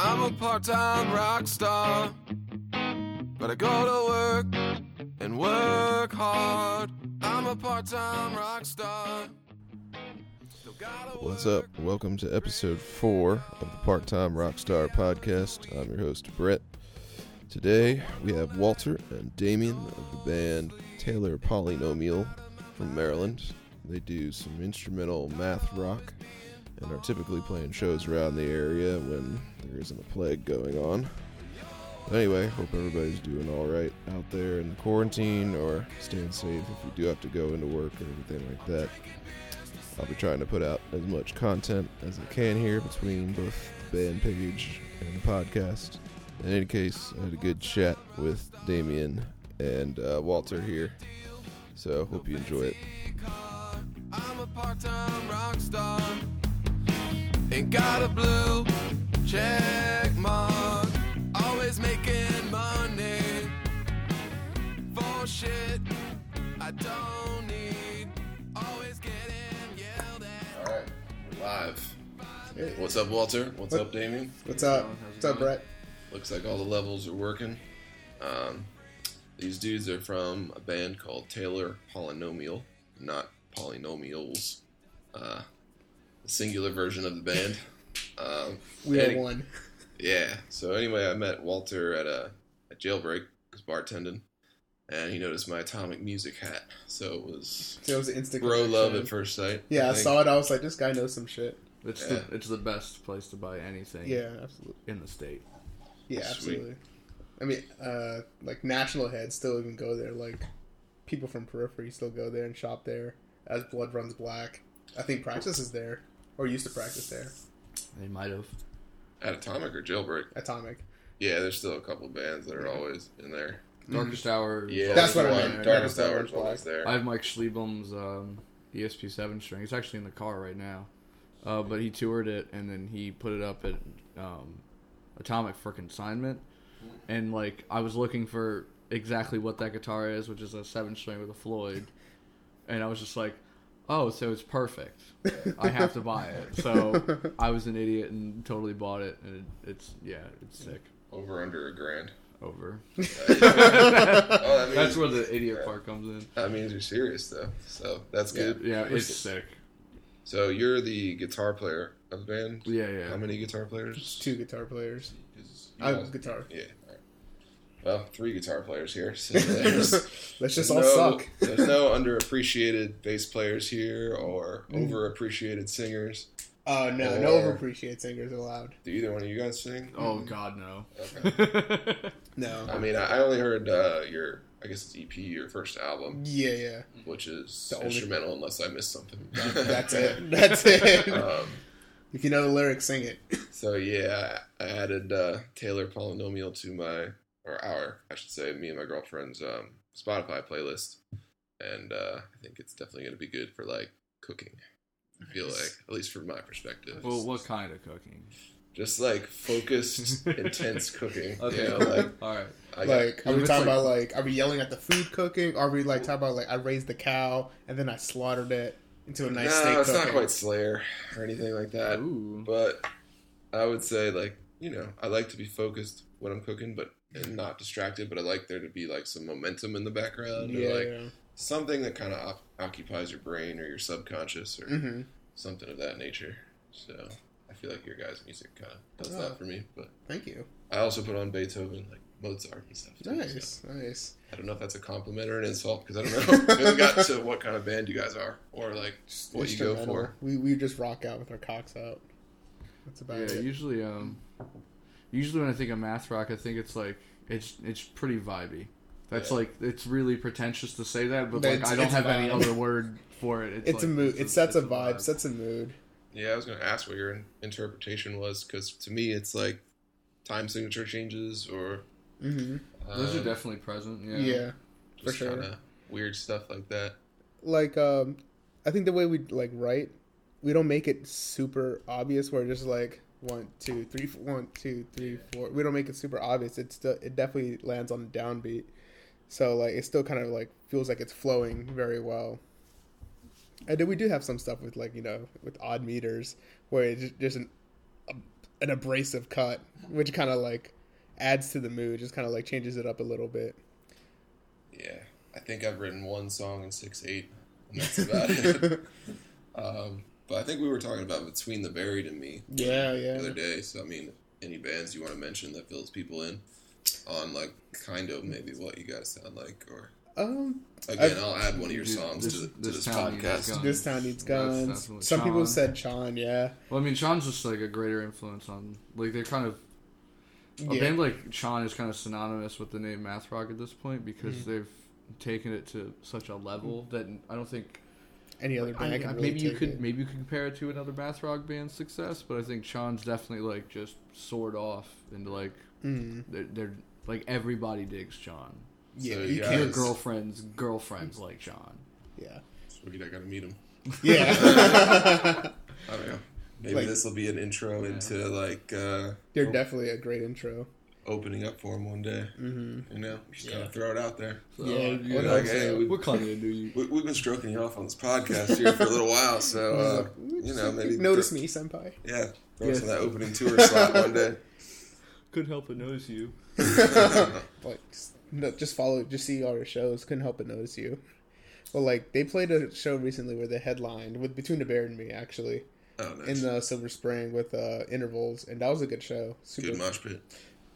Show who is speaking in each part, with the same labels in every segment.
Speaker 1: I'm a part time rock star, but I go to work and work hard. I'm a part time rock star.
Speaker 2: What's up? Welcome to episode four of the Part Time Rockstar Podcast. I'm your host, Brett. Today we have Walter and Damien of the band Taylor Polynomial from Maryland. They do some instrumental math rock and are typically playing shows around the area when there isn't a plague going on. But anyway, hope everybody's doing all right out there in quarantine or staying safe if you do have to go into work or anything like that. I'll be trying to put out as much content as I can here between both the band page and the podcast. In any case, I had a good chat with Damien and uh, Walter here, so hope you enjoy it.
Speaker 1: Ain't got a blue check mark. Always making money for shit I don't need. Always getting yelled at.
Speaker 2: All right, we're live. What's up, Walter? What's
Speaker 3: What-
Speaker 2: up, Damien?
Speaker 3: What's up? What's up, Brett?
Speaker 2: Looks like all the levels are working. Um, these dudes are from a band called Taylor Polynomial, not Polynomials. Uh, the singular version of the band. Um,
Speaker 3: We
Speaker 2: Eddie-
Speaker 3: are one.
Speaker 2: Yeah. So anyway, I met Walter at a, a jailbreak. I was bartending, and he noticed my Atomic Music hat. So it was
Speaker 3: So it was instant.
Speaker 2: bro
Speaker 3: connection.
Speaker 2: love at first sight.
Speaker 3: Yeah, I
Speaker 2: think.
Speaker 3: saw it. I was like, this guy knows some shit.
Speaker 4: It's
Speaker 2: Yeah.
Speaker 4: the it's the best place to buy anything
Speaker 3: Yeah, absolutely.
Speaker 4: in the state.
Speaker 3: Yeah,
Speaker 2: Sweet.
Speaker 3: absolutely. I mean, uh, like national heads still even go there. Like people from periphery still go there and shop there. As blood runs black, I think Praxis is there or used to practice there.
Speaker 4: They might have.
Speaker 2: At Atomic or Jailbreak.
Speaker 3: Atomic.
Speaker 2: Yeah, there's still a couple bands that are always in there.
Speaker 4: Darkest Hour.
Speaker 2: Mm-hmm. Yeah,
Speaker 3: That's what I
Speaker 2: one.
Speaker 3: meant.
Speaker 2: Darkest
Speaker 3: Darkest
Speaker 2: Hour is always there.
Speaker 4: I have Mike Schleibaum's um, ESP7 string. It's actually in the car right now. Uh, but he toured it and then he put it up at um, Atomic for consignment. And like I was looking for exactly what that guitar is, which is a seven string with a Floyd. And I was just like, oh, so it's perfect. I have to buy it. So I was an idiot and totally bought it. And it, it's yeah, it's sick.
Speaker 2: Over under a grand.
Speaker 4: Over.
Speaker 2: Oh, oh, that means,
Speaker 4: That's where the idiot part comes in.
Speaker 2: that means you're serious though. So that's good.
Speaker 4: Yeah,
Speaker 3: We're
Speaker 4: it's
Speaker 3: s-
Speaker 4: sick.
Speaker 2: So you're the guitar player of the band.
Speaker 4: Yeah, yeah.
Speaker 2: How many guitar players?
Speaker 3: Two guitar players. I
Speaker 2: guys-
Speaker 3: have guitar.
Speaker 2: Yeah. All right. Well, three guitar players here. So there's,
Speaker 3: Let's just
Speaker 2: there's
Speaker 3: all
Speaker 2: no,
Speaker 3: suck.
Speaker 2: there's no underappreciated bass players here or
Speaker 3: Mm.
Speaker 2: overappreciated singers.
Speaker 3: Uh, no, no overappreciated singers allowed.
Speaker 2: Do either one of you guys sing?
Speaker 4: Oh God, no.
Speaker 2: Okay.
Speaker 3: No.
Speaker 2: I mean, I I only heard uh, your, I guess it's EP, your first album,
Speaker 3: Yeah, yeah.
Speaker 2: which is
Speaker 3: The only-
Speaker 2: instrumental unless I missed something.
Speaker 3: That's it. That's it.
Speaker 2: um,
Speaker 3: if you know the lyrics, sing it.
Speaker 2: so yeah, I I added uh, Taylor Polynomial to my, or our, I should say, me and my girlfriend's um, Spotify playlist, and uh, I think it's definitely going to be good for like cooking. I feel like, at least from my perspective.
Speaker 4: well, what kind of cooking?
Speaker 2: Just like focused, intense cooking.
Speaker 4: Okay,
Speaker 2: You know, like
Speaker 4: all right.
Speaker 2: I got,
Speaker 3: like, are we talking
Speaker 4: like-
Speaker 3: about like, are we yelling at the food cooking? Are we like talking about like, I raised the cow and then I slaughtered it into a nice steak
Speaker 2: no, it's
Speaker 3: cooking?
Speaker 2: not quite Slayer or anything like that.
Speaker 4: Ooh.
Speaker 2: But I would say like you know I like to be focused when I'm cooking, but and not distracted. But I like there to be like some momentum in the background,
Speaker 3: Yeah.
Speaker 2: or like something that kind of op- occupies your brain or your subconscious or
Speaker 3: hmm
Speaker 2: something of that nature. So I feel like your guys' music kind of does
Speaker 3: Oh.
Speaker 2: that for me. But
Speaker 3: Thank you.
Speaker 2: I also put on Beethoven, like Mozart and stuff. Too, so
Speaker 3: Nice, nice.
Speaker 2: I don't know if that's a compliment or an insult because I don't know. we haven't got to what kind of band you guys are or like
Speaker 3: Just
Speaker 2: what you go for.
Speaker 3: We we just rock out with our cocks out. That's about
Speaker 4: Yeah,
Speaker 3: it.
Speaker 4: usually, um, usually when I think of math rock, I think it's like it's it's pretty vibey. That's
Speaker 2: Yeah.
Speaker 4: like it's really pretentious to say that, but
Speaker 3: But
Speaker 4: like
Speaker 3: it's-
Speaker 4: I don't
Speaker 3: it's
Speaker 4: have any other word for it. It's,
Speaker 3: it's a mood.
Speaker 4: it's
Speaker 3: It sets a
Speaker 4: it's
Speaker 3: vibe, sets a mood.
Speaker 2: Yeah, I was going to ask what your interpretation was because to me it's like time signature changes or
Speaker 3: hmm
Speaker 4: Those are
Speaker 2: um,
Speaker 4: definitely present. Yeah.
Speaker 3: Yeah. for sure.
Speaker 2: weird stuff like that.
Speaker 3: Like um, I think the way we like write, we don't make it super obvious. We're just like one, two, three, one, two, three, four. We don't make it super obvious. It's still it definitely lands on the downbeat. So like it still kind of like feels like it's flowing very well. And then we do have some stuff with like you know with odd meters where it's just an an abrasive cut which kind of like adds to the mood, just kind of like changes it up a little bit.
Speaker 2: Yeah, I think I've written one song in six eight, and that's about it. Um, but I think we were talking about between the buried and me
Speaker 3: Yeah, yeah.
Speaker 2: the other day. So I mean, any bands you want to mention that fills people in on like kind of maybe what you guys sound like, or
Speaker 3: Um,
Speaker 2: again,
Speaker 3: I've-
Speaker 2: I'll add one of your songs
Speaker 4: this-
Speaker 2: to, the, to
Speaker 4: this
Speaker 2: this,
Speaker 4: town
Speaker 2: podcast.
Speaker 3: this town needs guns.
Speaker 4: definitely
Speaker 3: Some people said CHON. Yeah,
Speaker 4: Well, I mean, CHON's just like a greater influence on like they're kind of a
Speaker 3: yeah.
Speaker 4: band like Sean is kind of synonymous with the name Math Rock at this point because
Speaker 3: Mm-hmm.
Speaker 4: they've taken it to such a level that I don't think
Speaker 3: Any other band
Speaker 4: I-
Speaker 3: can really
Speaker 4: maybe you
Speaker 3: take
Speaker 4: could
Speaker 3: it.
Speaker 4: maybe you could compare it to another Math Rock band's success, but I think CHON's definitely like just soared off into like
Speaker 3: Mm,
Speaker 4: they're, they're like everybody digs CHON.
Speaker 3: yeah,
Speaker 2: So
Speaker 3: you
Speaker 2: you
Speaker 4: Your girlfriend's girlfriends like Sean.
Speaker 3: Yeah,
Speaker 2: Sweet, I gotta meet him.
Speaker 3: yeah.
Speaker 2: I don't know. Maybe
Speaker 3: Like-
Speaker 2: this will be an intro
Speaker 4: Yeah.
Speaker 2: into like uh,
Speaker 3: They're
Speaker 2: op-
Speaker 3: definitely a great intro.
Speaker 2: Opening up for him one day.
Speaker 3: hmm
Speaker 2: You know, just
Speaker 3: Yeah.
Speaker 2: kind of throw it out there.
Speaker 4: So,
Speaker 3: Yeah,
Speaker 4: uh,
Speaker 3: what
Speaker 4: you know,
Speaker 2: Like, hey, we,
Speaker 4: what kind of do you?
Speaker 2: we, we've been stroking you off on this podcast here for a little while, so uh, you know maybe
Speaker 3: notice
Speaker 2: throw-
Speaker 3: me, senpai.
Speaker 2: Yeah, throw
Speaker 3: Yeah.
Speaker 2: us in that opening tour slot one day.
Speaker 4: Couldn't help but notice you.
Speaker 3: like just, no, just follow just see all your shows couldn't help but notice you well like they played a show recently where they headlined with between the buried and me actually
Speaker 2: Oh, nice.
Speaker 3: in the silver spring with uh intervals and that was a good show super
Speaker 2: Good mosh pit.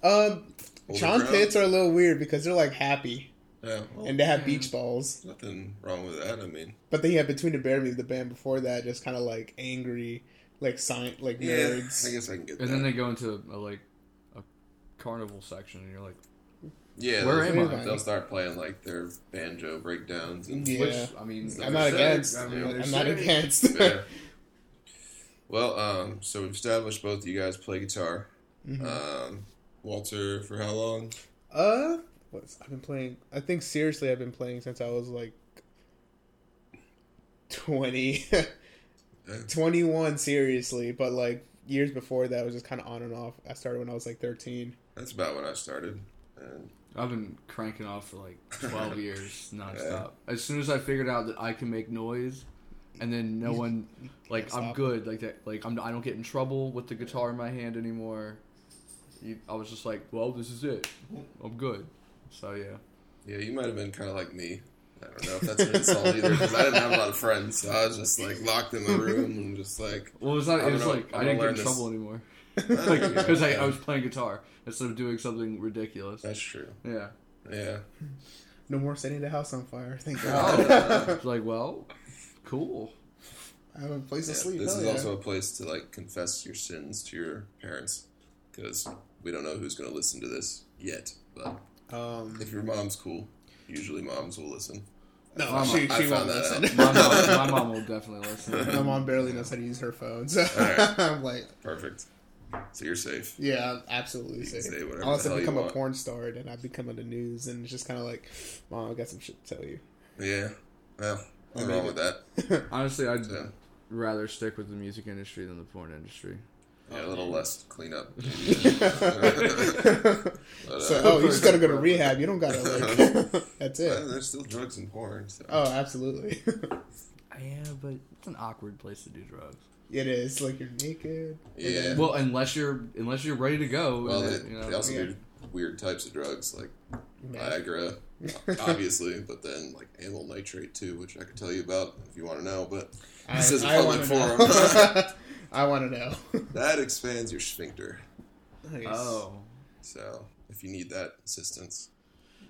Speaker 3: Um
Speaker 2: Older
Speaker 3: CHON
Speaker 2: crowd?
Speaker 3: pits are a little weird because they're like happy
Speaker 2: Yeah, well,
Speaker 3: and they have
Speaker 4: Yeah.
Speaker 3: beach balls
Speaker 2: nothing wrong with that. I mean,
Speaker 3: but then you have between the buried me the band before that just kind of like angry like sign like
Speaker 2: yeah,
Speaker 3: nerds
Speaker 2: I guess I can get that.
Speaker 4: And
Speaker 2: that.
Speaker 4: then they go into a, like a carnival section, and you're like,
Speaker 2: yeah,
Speaker 4: Where
Speaker 2: they'll,
Speaker 3: am I?
Speaker 2: They'll start playing like their banjo breakdowns and
Speaker 3: Yeah.
Speaker 4: which I mean,
Speaker 3: i'm not against
Speaker 4: I mean,
Speaker 3: i'm
Speaker 4: they're
Speaker 3: not against
Speaker 2: Yeah. Well, um, so we've established both of you guys play guitar.
Speaker 3: Mhm.
Speaker 2: Um, Walter, for how long?
Speaker 3: Uh, what's I've been playing? I think seriously, I've been playing since I was like 20, 21 seriously. But like years before that, I was just kind of on and off. I started when I was like thirteen.
Speaker 2: That's about when I started. And
Speaker 4: I've been cranking off for like 12 years nonstop. As soon as I figured out that I can make noise, and then no one, like, I'm good. Like that, like I'm, I don't get in trouble with the guitar in my hand anymore. You, I was just like, well, this is it. I'm good. So yeah.
Speaker 2: yeah, you might have been kind of like me. I don't know if that's an insult either, because I didn't have a lot of friends, so I was just like locked in my room and just like,
Speaker 4: Well, it was not. It was
Speaker 2: know.
Speaker 4: like
Speaker 2: I'm
Speaker 4: didn't get in
Speaker 2: learn
Speaker 4: trouble
Speaker 2: this.
Speaker 4: anymore. like because I, I was playing guitar instead of doing something ridiculous.
Speaker 2: that's true.
Speaker 4: Yeah.
Speaker 2: Yeah.
Speaker 3: No more setting the house on fire. Thank
Speaker 2: Oh.
Speaker 3: God.
Speaker 4: It's like, well, cool.
Speaker 3: I have a place to sleep.
Speaker 2: this
Speaker 3: hell
Speaker 2: is
Speaker 3: yeah.
Speaker 2: also a place to like confess your sins to your parents, because we don't know who's going to listen to this yet. But
Speaker 3: um,
Speaker 2: if your mom's cool, usually moms will listen.
Speaker 3: no,
Speaker 4: Mom,
Speaker 3: she, she won't listen.
Speaker 4: My mom, my mom will definitely listen.
Speaker 3: My mom barely knows how to use her phone, so
Speaker 2: Alright.
Speaker 3: I'm like,
Speaker 2: Perfect. So you're safe.
Speaker 3: yeah, absolutely
Speaker 2: You
Speaker 3: safe.
Speaker 2: say whatever
Speaker 3: Unless
Speaker 2: the
Speaker 3: I
Speaker 2: hell you
Speaker 3: become a
Speaker 2: want.
Speaker 3: porn star, and I become on the news, and it's just kind of like, mom, I got some shit to tell you.
Speaker 2: Yeah. Well, nothing
Speaker 3: Maybe.
Speaker 2: wrong with that.
Speaker 4: Honestly, I'd
Speaker 2: So,
Speaker 4: rather stick with the music industry than the porn industry.
Speaker 2: Yeah, a little less cleanup.
Speaker 3: so,
Speaker 2: But, uh,
Speaker 3: oh, you just gotta go to rehab. You don't gotta like. that's
Speaker 2: well,
Speaker 3: it.
Speaker 2: there's still drugs and porn. So.
Speaker 3: Oh, absolutely.
Speaker 4: Yeah, but it's an awkward place to do drugs.
Speaker 3: it is like you're naked.
Speaker 2: Yeah.
Speaker 3: then-
Speaker 4: Well, unless you're unless you're ready to go.
Speaker 2: Well,
Speaker 4: and
Speaker 2: they,
Speaker 4: you know,
Speaker 2: they also
Speaker 3: Yeah.
Speaker 2: do weird types of drugs like
Speaker 3: Man.
Speaker 2: Viagra, obviously, but then like amyl nitrate too, which I could tell you about if you want to know. But
Speaker 3: I,
Speaker 2: this is a
Speaker 3: I
Speaker 2: public forum.
Speaker 3: Know. I want to know.
Speaker 2: that expands your sphincter.
Speaker 3: Nice.
Speaker 4: oh,
Speaker 2: So if you need that assistance,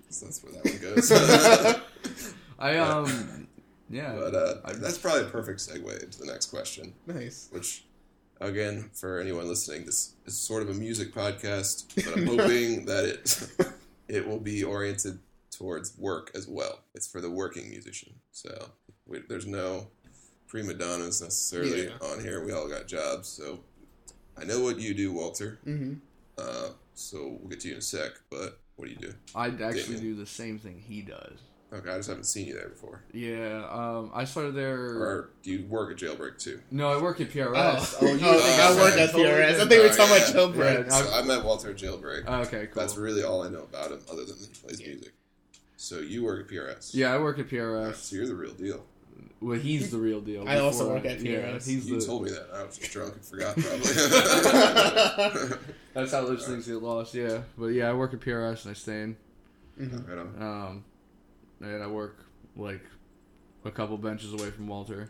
Speaker 2: so that's where that one goes.
Speaker 4: I um, yeah.
Speaker 2: but uh,
Speaker 4: I-
Speaker 2: that's probably a perfect segue into the next question.
Speaker 3: nice.
Speaker 2: which again for anyone listening this is sort of a music podcast but i'm hoping that it it will be oriented towards work as well it's for the working musician so we, there's no prima donnas necessarily
Speaker 3: Yeah.
Speaker 2: on here we all got jobs so i know what you do walter
Speaker 3: hmm
Speaker 2: uh, so we'll get to you in a sec but what do you do
Speaker 4: I'd actually
Speaker 2: Damien.
Speaker 4: do the same thing he does.
Speaker 2: okay i just haven't seen you there before
Speaker 4: Yeah. Um, I started there.
Speaker 2: or do you work at jailbreak too
Speaker 4: No, I work at PRS.
Speaker 3: Oh,
Speaker 4: Oh,
Speaker 3: oh,
Speaker 4: you
Speaker 3: I think I work at
Speaker 4: totally
Speaker 3: PRS. I think we were talking
Speaker 2: Oh,
Speaker 3: about jailbreak.
Speaker 4: Yeah,
Speaker 2: so i met walter at jailbreak
Speaker 4: Okay, cool.
Speaker 2: That's really all I know about him, other than he plays music. So you work at PRS.
Speaker 4: yeah, I work at PRS.
Speaker 2: So you're the real deal.
Speaker 4: Well, he's the real deal.
Speaker 3: I also work at
Speaker 4: Yeah,
Speaker 3: PRS.
Speaker 4: he's
Speaker 2: You
Speaker 4: the.
Speaker 2: told me that. I was just drunk and forgot, probably.
Speaker 4: That's how those things get lost. Yeah, but yeah, I work at PRS and I stay in.
Speaker 2: right on.
Speaker 4: Um, and I work like a couple benches away from Walter,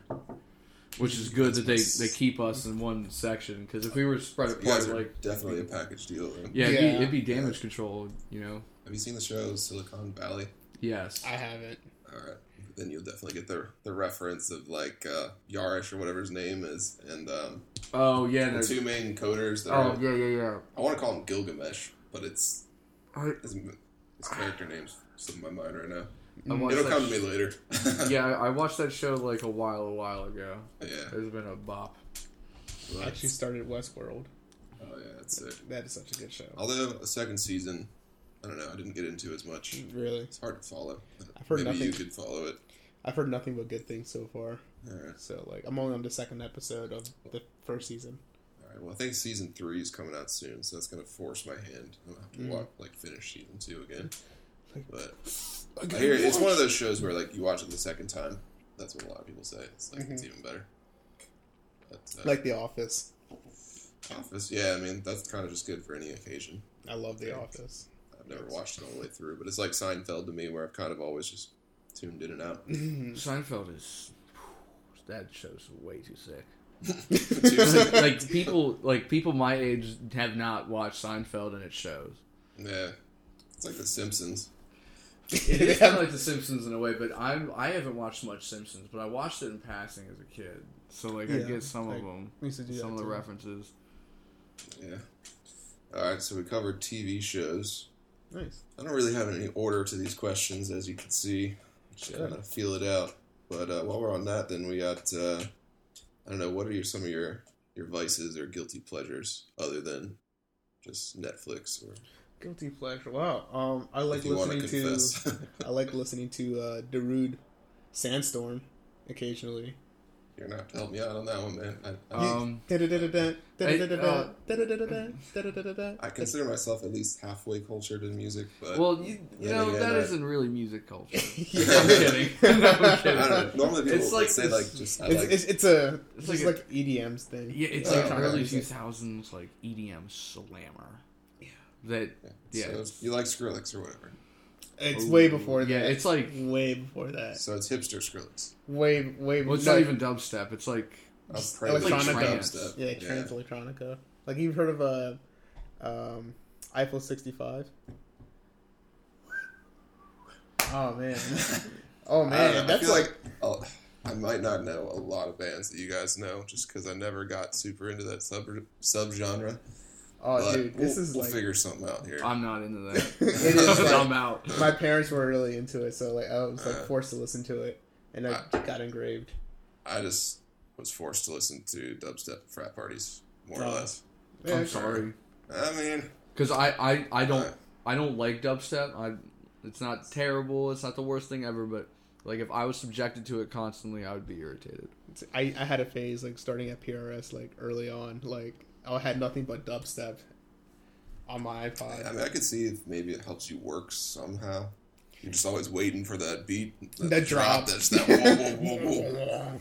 Speaker 4: which is good that they they keep us in one section because if we were spread
Speaker 2: You guys
Speaker 4: apart,
Speaker 2: are
Speaker 4: like
Speaker 2: definitely a package deal. Then.
Speaker 4: yeah, it'd, Be, it'd be damage control. You know.
Speaker 2: Have you seen the show Silicon Valley?
Speaker 4: Yes.
Speaker 3: I haven't.
Speaker 2: All right. Then you'll definitely get the the reference of like uh, Yarish or whatever his name is, and um,
Speaker 4: Oh yeah.
Speaker 2: the two main coders. That
Speaker 4: Oh
Speaker 2: are,
Speaker 4: yeah, yeah, yeah.
Speaker 2: I want to call him Gilgamesh, but it's
Speaker 4: I,
Speaker 2: his, his character name's slipping my mind right now. It'll
Speaker 4: that
Speaker 2: come to me later.
Speaker 4: Yeah, I I watched that show like a while, a while ago.
Speaker 2: yeah.
Speaker 4: It's been a bop.
Speaker 3: I actually started Westworld.
Speaker 2: Oh yeah, that's it.
Speaker 3: That is such a good show.
Speaker 2: Although a second season, I don't know. I didn't get into as much.
Speaker 3: Really,
Speaker 2: It's hard to follow.
Speaker 3: I've heard
Speaker 2: Maybe you
Speaker 3: nothing.
Speaker 2: could follow it.
Speaker 3: I've heard nothing but good things so far.
Speaker 2: All right.
Speaker 3: So like, I'm only on the second episode of the first season.
Speaker 2: All right. Well, I think season three is coming out soon, so that's gonna force my hand. I'll have to
Speaker 3: Mm.
Speaker 2: walk, like finish season two again.
Speaker 3: Like-
Speaker 2: But I hear it's one of those shows where like you watch it the second time. That's what a lot of people say. It's like it's even better. But, uh,
Speaker 3: Mm-hmm. Like The Office.
Speaker 2: Office, yeah. I mean that's kind of just good for any occasion.
Speaker 3: I love The Office.
Speaker 2: I've never watched it all the way through, but it's like Seinfeld to me, where I've kind of always just tuned in and out.
Speaker 4: Seinfeld is that show's way too sick.
Speaker 2: Too sick.
Speaker 4: like people, like people my age have not watched Seinfeld, and it shows.
Speaker 2: yeah, it's like The Simpsons.
Speaker 4: It is kind of like The Simpsons in a way, but I'm I haven't watched much Simpsons, but I watched it in passing as a kid, so like I get some
Speaker 3: like,
Speaker 4: of them,
Speaker 3: we used
Speaker 4: some of the
Speaker 3: too.
Speaker 4: references.
Speaker 2: Yeah. All right, so we covered TV shows.
Speaker 3: Nice.
Speaker 2: I don't really have any order to these questions, as you can see. Just kind of feel it out. But uh, while we're on that, then we got uh, I don't know what are your some of your your vices or guilty pleasures other than just Netflix or
Speaker 3: Guilty pleasure. Wow. Um, I like
Speaker 2: if to
Speaker 3: listening to. I like listening to uh, Darude Sandstorm occasionally.
Speaker 2: You're gonna have to help me out on that one, man. I, I,
Speaker 4: Um, uh.
Speaker 2: I consider myself at least halfway cultured in music, but
Speaker 4: well, you, you know
Speaker 2: again,
Speaker 4: that
Speaker 2: I-
Speaker 4: isn't really music culture.
Speaker 3: Yeah.
Speaker 4: I'm kidding. no, I'm
Speaker 2: I don't know. Normally people
Speaker 4: It's like
Speaker 2: say
Speaker 4: this-
Speaker 2: like just
Speaker 3: It's,
Speaker 2: like
Speaker 3: it's, it's a
Speaker 4: It's
Speaker 3: it's
Speaker 4: like
Speaker 3: like,
Speaker 4: a-
Speaker 3: EDM's thing.
Speaker 4: Yeah, it's
Speaker 2: Oh,
Speaker 4: like
Speaker 2: okay.
Speaker 4: early two thousands, like EDM slammer. Yeah, that yeah,
Speaker 2: so you like Skrillex or whatever.
Speaker 3: It's way before that.
Speaker 4: yeah, it's like
Speaker 3: way before that.
Speaker 2: So it's hipster Skrillex.
Speaker 3: Way way.
Speaker 4: well, it's
Speaker 3: no,
Speaker 4: not even dubstep. It's like
Speaker 2: I'm
Speaker 3: Just electronica.
Speaker 2: dubstep.
Speaker 3: Yeah, trance electronica. Like you've heard of a um, Eiffel sixty five. Oh man. Oh man,
Speaker 2: know, I
Speaker 3: that's
Speaker 2: feel
Speaker 3: like
Speaker 2: like oh, I might not know a lot of bands that you guys know just because I never got super into that sub subgenre.
Speaker 3: Oh
Speaker 2: but
Speaker 3: dude,
Speaker 2: we'll,
Speaker 3: this is
Speaker 2: we'll
Speaker 3: like
Speaker 2: figure something out here.
Speaker 4: I'm not into that.
Speaker 3: It is like-
Speaker 4: I'm out.
Speaker 3: my parents were really into it, so like I was like
Speaker 2: Uh,
Speaker 3: forced to listen to it, and I
Speaker 2: I-
Speaker 3: got engraved.
Speaker 2: I just was forced to listen to dubstep frat parties, more or
Speaker 3: Oh.
Speaker 2: less.
Speaker 3: Yeah,
Speaker 4: I'm sorry
Speaker 2: I mean,
Speaker 4: because I, I I don't
Speaker 2: Alright.
Speaker 4: I don't like dubstep. I it's not terrible. It's not the worst thing ever, but like if I was subjected to it constantly, I would be irritated.
Speaker 3: I, I had a phase like starting at PRS like early on, like I had nothing but dubstep on my iPod.
Speaker 2: I mean, I could see if maybe it helps you work somehow. You're just always waiting for that beat, that,
Speaker 3: That drop.
Speaker 2: That's that whoa, whoa, whoa, whoa.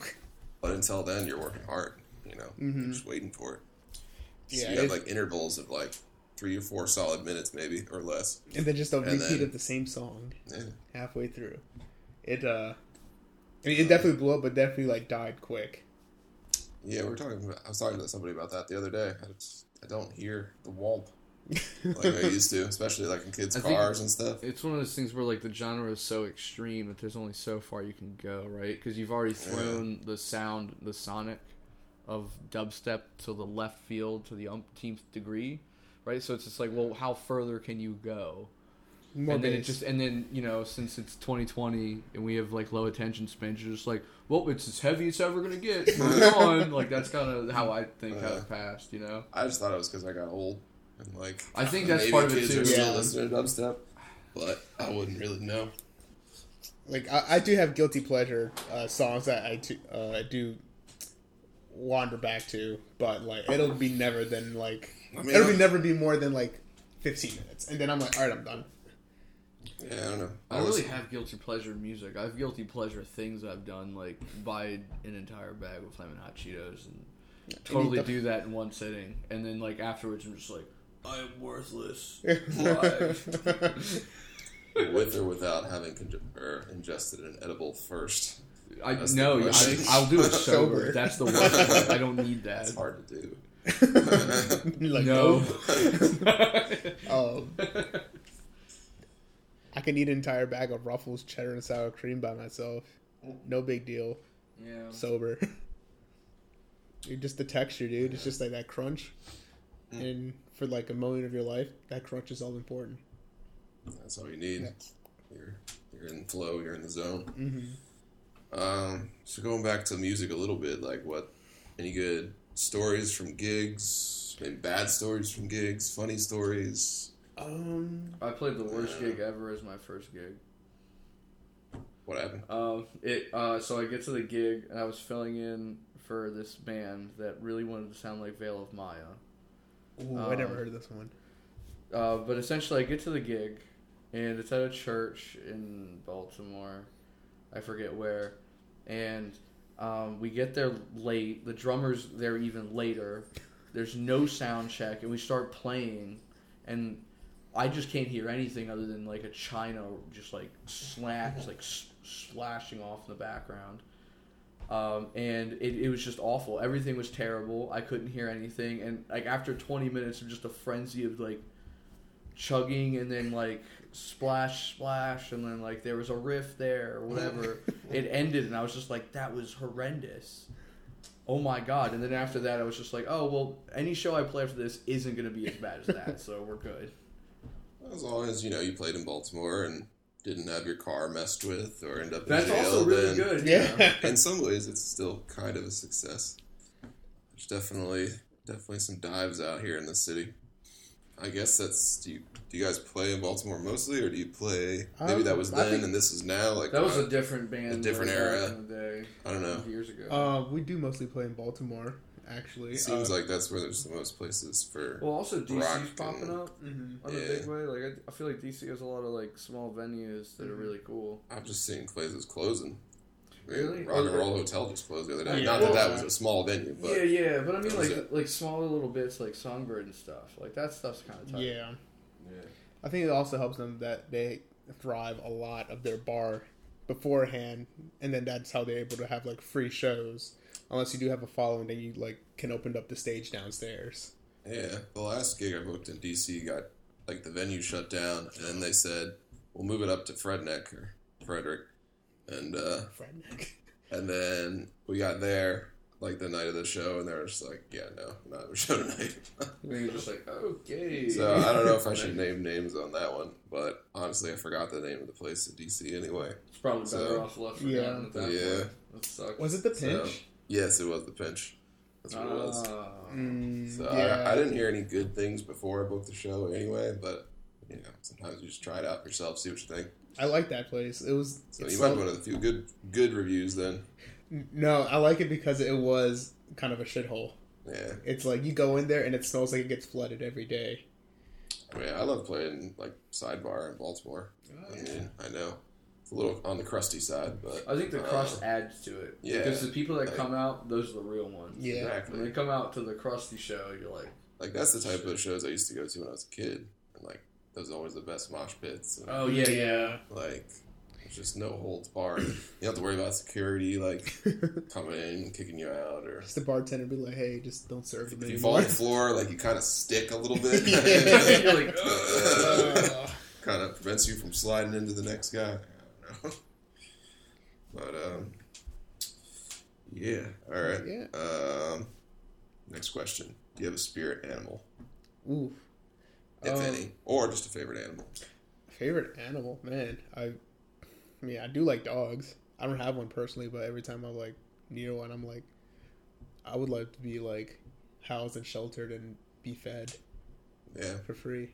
Speaker 2: But until then, you're working hard. You know,
Speaker 3: Mhm.
Speaker 2: you're just waiting for it. So
Speaker 3: Yeah,
Speaker 2: you have like intervals of like three or four solid minutes, maybe or less.
Speaker 3: and then just a
Speaker 2: And
Speaker 3: repeat
Speaker 2: then-
Speaker 3: of the same song
Speaker 2: Yeah.
Speaker 3: halfway through. It uh, I mean, it definitely blew up, but definitely like died quick.
Speaker 2: Yeah, we we're talking. About, I was talking to somebody about that the other day. I, just, I don't hear the womp like I used to, especially like in kids'
Speaker 4: I
Speaker 2: cars and stuff.
Speaker 4: It's one of those things where like the genre is so extreme that there's only so far you can go, right? Because you've already thrown the sound, the sonic of dubstep to the left field to the umpteenth degree, right? So it's just like, well, how further can you go?
Speaker 3: More
Speaker 4: and then it just and then you know since it's 2020 and we have like low attention spans, you're just like, well, it's as heavy as ever gonna get. On. Like that's kind of how I think how it passed, you know.
Speaker 2: I just thought it was because I got old and like.
Speaker 4: I think that's
Speaker 2: maybe
Speaker 4: part of it too.
Speaker 2: Are still
Speaker 3: Yeah.
Speaker 2: listening to dubstep, but I wouldn't really know.
Speaker 3: like I, I do have guilty pleasure uh, songs that I do, uh, I do wander back to, but like it'll be never than like
Speaker 2: I mean,
Speaker 3: it'll be never be more than like fifteen minutes, and then I'm like, all right, I'm done.
Speaker 2: Yeah, I don't know.
Speaker 4: I don't
Speaker 2: was-
Speaker 4: really have guilty pleasure music. I have guilty pleasure things I've done, like buy an entire bag of Flamin' Hot Cheetos and totally
Speaker 3: the-
Speaker 4: do that in one sitting, and then like afterwards I'm just like, I am worthless.
Speaker 2: With or without having conge- or ingested an edible first.
Speaker 4: I
Speaker 2: That's
Speaker 4: no, I, I'll do it sober.
Speaker 3: Sober.
Speaker 4: That's the worst. I don't need that.
Speaker 2: It's hard to do.
Speaker 3: like
Speaker 4: No.
Speaker 3: Um, I can eat an entire bag of Ruffles cheddar and sour cream by myself. No big deal.
Speaker 4: yeah.
Speaker 3: Sober. You're just the texture, dude. It's just like that crunch. And for like a moment of your life, that crunch is all important.
Speaker 2: That's all you need. You're you're in flow. You're in the zone.
Speaker 3: Mm-hmm.
Speaker 2: Um, so going back to music a little bit, like what? Any good stories from gigs? Maybe bad stories from gigs? Funny stories?
Speaker 3: Um,
Speaker 4: I played the worst gig ever as my first gig.
Speaker 2: What happened?
Speaker 4: Um, it uh, so I get to the gig and I was filling in for this band that really wanted to sound like Veil of Maya.
Speaker 3: ooh, I never
Speaker 4: Um,
Speaker 3: heard of this one.
Speaker 4: Uh, but essentially, I get to the gig, and it's at a church in Baltimore. I forget where. And um, we get there late. The drummer's there even later. There's no sound check, and we start playing, and I just can't hear anything other than like a china just like slash, like s- slashing off in the background. Um, and it, it was just awful. Everything was terrible. I couldn't hear anything, and like after 20 minutes of just a frenzy of like chugging and then like splash splash and then like there was a riff there or whatever it ended and i was just like that was horrendous oh my god and then after that i was just like oh well any show i play after this isn't going to be as bad as that so we're good
Speaker 2: As long as you know you played in Baltimore and didn't have your car messed with or end up in jail.
Speaker 4: that's
Speaker 2: jail,
Speaker 4: also really
Speaker 2: then
Speaker 4: good
Speaker 3: Yeah.
Speaker 2: in some ways it's still kind of a success. There's definitely definitely some dives out here in the city. I guess that's do you do you guys play in Baltimore mostly or do you play maybe
Speaker 3: Um,
Speaker 2: that was
Speaker 3: I
Speaker 2: then and this is now like
Speaker 4: that was
Speaker 2: uh,
Speaker 4: a different band
Speaker 2: A different era.
Speaker 4: in the day
Speaker 2: I don't know.
Speaker 4: years ago
Speaker 3: Uh, we do mostly play in Baltimore, actually.
Speaker 2: It seems
Speaker 3: uh,
Speaker 2: like that's where there's the most places for
Speaker 4: well also dc's popping
Speaker 2: and-
Speaker 4: up
Speaker 3: mhm.
Speaker 4: on a big way like I, I feel like dc has a lot of like small venues that are really cool
Speaker 2: I've just seen places closing. I mean,
Speaker 4: Really?
Speaker 2: Rock and Roll Hotel just closed the other day.
Speaker 3: Yeah.
Speaker 2: Not that that was a small venue, but
Speaker 4: yeah, yeah, but I mean, like,
Speaker 2: it.
Speaker 4: like smaller little bits, like Songbyrd and stuff. Like that stuff's kind of tight.
Speaker 3: Yeah.
Speaker 4: yeah.
Speaker 3: I think it also helps them that they thrive a lot of their bar beforehand, and then that's how they're able to have like free shows. Unless you do have a following, then you like can open up the stage downstairs.
Speaker 2: Yeah, the last gig I booked in DC got like the venue shut down, and then they said we'll move it up to Fredneck or Frederick, and uh,
Speaker 3: Fredneck.
Speaker 2: and then we got there like the night of the show, and they were just like, yeah, no, not having a show tonight.
Speaker 4: And you're just like, okay.
Speaker 2: so I don't know if I should name names on that one, but honestly, I forgot the name of the place in DC anyway.
Speaker 4: It's probably better off left
Speaker 3: Yeah.
Speaker 4: forgotten at that
Speaker 2: Yeah.
Speaker 4: point. That sucks.
Speaker 3: Was it the
Speaker 2: So-
Speaker 3: pinch?
Speaker 2: Yes, it was the pinch. That's what it was.
Speaker 4: Ah.
Speaker 3: Mm,
Speaker 2: So
Speaker 3: yeah.
Speaker 2: I, I didn't hear any good things before I booked the show anyway, but you know, sometimes you just try it out yourself, see what you think.
Speaker 3: I like that place. It was.
Speaker 2: So you might have one of the few good good reviews then.
Speaker 3: No, I like it because it was kind of a shithole.
Speaker 2: Yeah.
Speaker 3: It's like you go in there and it smells like it gets flooded every day.
Speaker 2: I mean, I love playing like sidebar in Baltimore.
Speaker 3: Oh,
Speaker 2: I mean, I know a little on the crusty side, but
Speaker 4: I think the
Speaker 2: uh,
Speaker 4: crust adds to it.
Speaker 2: yeah.
Speaker 4: Because the people that
Speaker 2: Like-
Speaker 4: come out, those are the real ones.
Speaker 3: Yeah.
Speaker 2: exactly.
Speaker 4: When they come out to the crusty show, you're like,
Speaker 2: Like that's the type of shows I used to go to when I was a kid, and like those are always the best mosh pits. And,
Speaker 4: oh yeah, yeah.
Speaker 2: Like there's just no holds barred. You don't have to worry about security like coming in and kicking you out, or
Speaker 3: Just the bartender be like, "Hey, just don't serve them
Speaker 2: if you fall on the floor, like you kind of stick a little bit.
Speaker 3: Yeah.
Speaker 4: you're like,
Speaker 3: Uh,
Speaker 2: kind of prevents you from sliding into the next guy. But um, yeah. All right.
Speaker 3: Yeah.
Speaker 2: Um, next question: Do you have a spirit animal,
Speaker 3: ooh,
Speaker 2: if
Speaker 3: Um,
Speaker 2: any, or just a favorite animal?
Speaker 3: favorite animal, man. I, I mean, I do like dogs. I don't have one personally, but every time I like near one, I'm like, I would like to be like housed and sheltered and be fed
Speaker 2: Yeah.
Speaker 3: for free.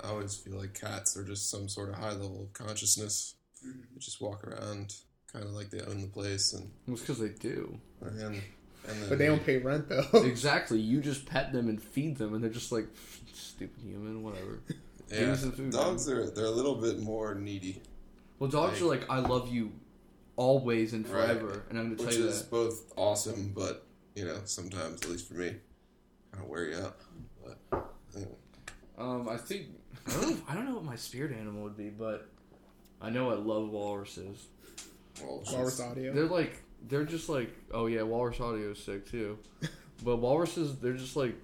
Speaker 2: I always feel like cats are just some sort of high level of consciousness. They just walk around, kind of like they own the place, and
Speaker 4: it's because they do.
Speaker 2: and, and then
Speaker 3: But they don't pay rent though.
Speaker 4: Exactly. You just pet them and feed them, and they're just like, stupid human, whatever. Give
Speaker 2: Yeah,
Speaker 4: food,
Speaker 2: dogs are they're a little bit more needy,
Speaker 4: Well, dogs are like, I love you always and
Speaker 2: Right.
Speaker 4: forever, and I'm going to
Speaker 2: which
Speaker 4: tell you that.
Speaker 2: Which is both awesome, but you know sometimes, at least for me, kind of wear you out. But you know,
Speaker 4: Um, I think I don't, know, I don't know what my spirit animal would be, but I know I love walruses.
Speaker 2: well, it's
Speaker 3: Walrus audio.
Speaker 4: They're like they're just like oh yeah, walrus audio is sick too, but walruses they're just like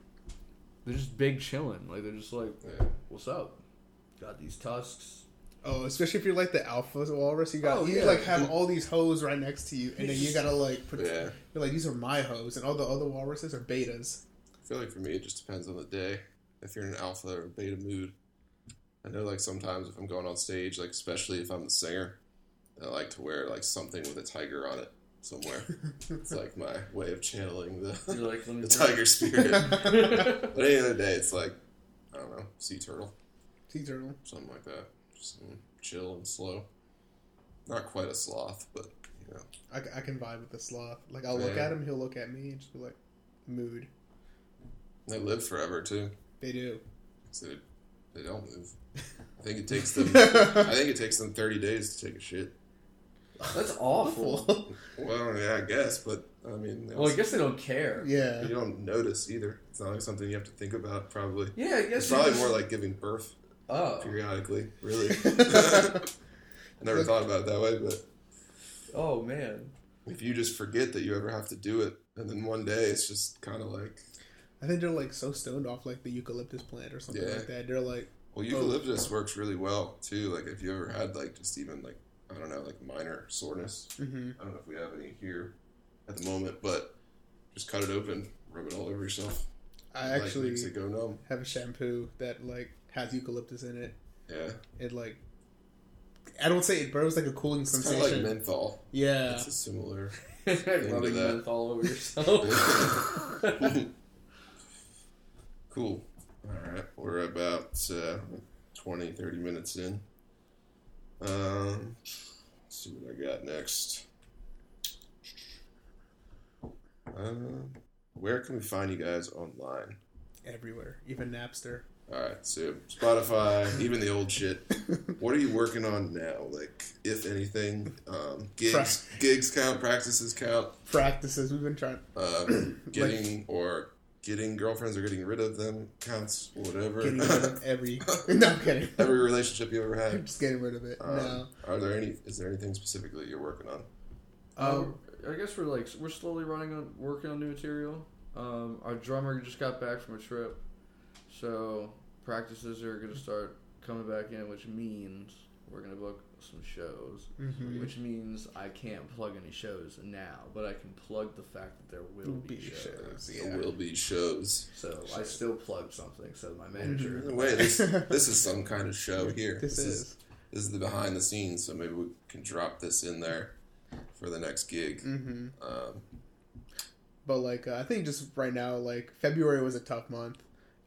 Speaker 4: they're just big chilling. Like they're just like
Speaker 2: yeah.
Speaker 4: what's up? Got these tusks.
Speaker 3: Oh, especially if you're like the alpha walrus, you got
Speaker 4: Oh,
Speaker 3: you
Speaker 4: yeah.
Speaker 3: like have all these hoes right next to you, and then you gotta like put,
Speaker 2: Yeah.
Speaker 3: you're like these are my hoes, and all the other walruses are betas.
Speaker 2: I feel like for me, it just depends on the day. If you're in an alpha or beta mood, I know like sometimes if I'm going on stage, like especially if I'm the singer, I like to wear like something with a tiger on it somewhere. it's like my way of channeling the,
Speaker 4: like
Speaker 2: the tiger spirit. but any other day, it's like I don't know, sea turtle,
Speaker 3: Sea turtle.
Speaker 2: something like that. Just chill and slow. Not quite a sloth, but you know,
Speaker 3: I, c- I can vibe with the sloth. Like I'll look
Speaker 2: Yeah.
Speaker 3: at him, he'll look at me, and just be like, mood.
Speaker 2: they live forever too.
Speaker 3: They do.
Speaker 2: So they, they don't move. I think it takes them. I think it takes them 30 days to take a shit.
Speaker 4: That's awful.
Speaker 2: Well, yeah, I guess, but I mean,
Speaker 4: well, I guess they don't care.
Speaker 3: yeah.
Speaker 2: you don't notice either. It's not like something you have to think about. Probably,
Speaker 4: Yeah, I guess
Speaker 2: it's probably
Speaker 4: just-
Speaker 2: more like giving birth
Speaker 4: oh
Speaker 2: periodically. Really, I never thought about it that way, but
Speaker 4: oh man.
Speaker 2: if you just forget that you ever have to do it, and then one day it's just kind of like,
Speaker 3: I think they're like so stoned off like the eucalyptus plant or something
Speaker 2: Yeah.
Speaker 3: like that. They're like,
Speaker 2: well, eucalyptus works really well too. Like if you ever had like just even like I don't know, like minor soreness.
Speaker 3: mm-hmm.
Speaker 2: I don't know if we have any here at the moment, but just cut it open, rub it all over yourself.
Speaker 3: I
Speaker 2: Like,
Speaker 3: actually
Speaker 2: makes it go numb.
Speaker 3: have a shampoo that like has eucalyptus in it.
Speaker 2: Yeah,
Speaker 3: It like, I don't say it burns like a cooling
Speaker 2: it's kind
Speaker 3: sensation.
Speaker 2: of like menthol.
Speaker 3: yeah.
Speaker 2: It's a similar.
Speaker 4: Rubbing menthol all over yourself.
Speaker 2: cool. All right, we're about uh, 20, 30 minutes in. Um, let's see what I got next. Um, where can we find you guys online?
Speaker 3: Everywhere, even Napster.
Speaker 2: All right, so Spotify, even the old shit. What are you working on now? Like, if anything, um, gigs, gigs count, practices count,
Speaker 3: Practices we've been trying.
Speaker 2: uh, getting or getting girlfriends or getting rid of them counts, whatever.
Speaker 3: Getting rid of every. no, I'm kidding.
Speaker 2: Every relationship you ever
Speaker 3: I'm
Speaker 2: had.
Speaker 3: just getting rid of it.
Speaker 2: Um,
Speaker 3: no.
Speaker 2: Are there any? Is there anything specifically you're working on?
Speaker 3: Um,
Speaker 4: I guess we're like we're slowly running on working on new material. Um, our drummer just got back from a trip, so practices are gonna start coming back in, which means we're gonna book some shows.
Speaker 3: mhm.
Speaker 4: Which means I can't plug any shows now, but I can plug the fact that there will be,
Speaker 3: Be
Speaker 4: shows.
Speaker 3: shows,
Speaker 2: There will be shows.
Speaker 4: So I still plug something. So my manager.
Speaker 2: In a way, this this is some kind of show here.
Speaker 3: This is.
Speaker 2: this is the behind the scenes. So maybe we can drop this in there for the next gig.
Speaker 3: hmm
Speaker 2: Um,
Speaker 3: But like, uh, I think just right now, like February was a tough month.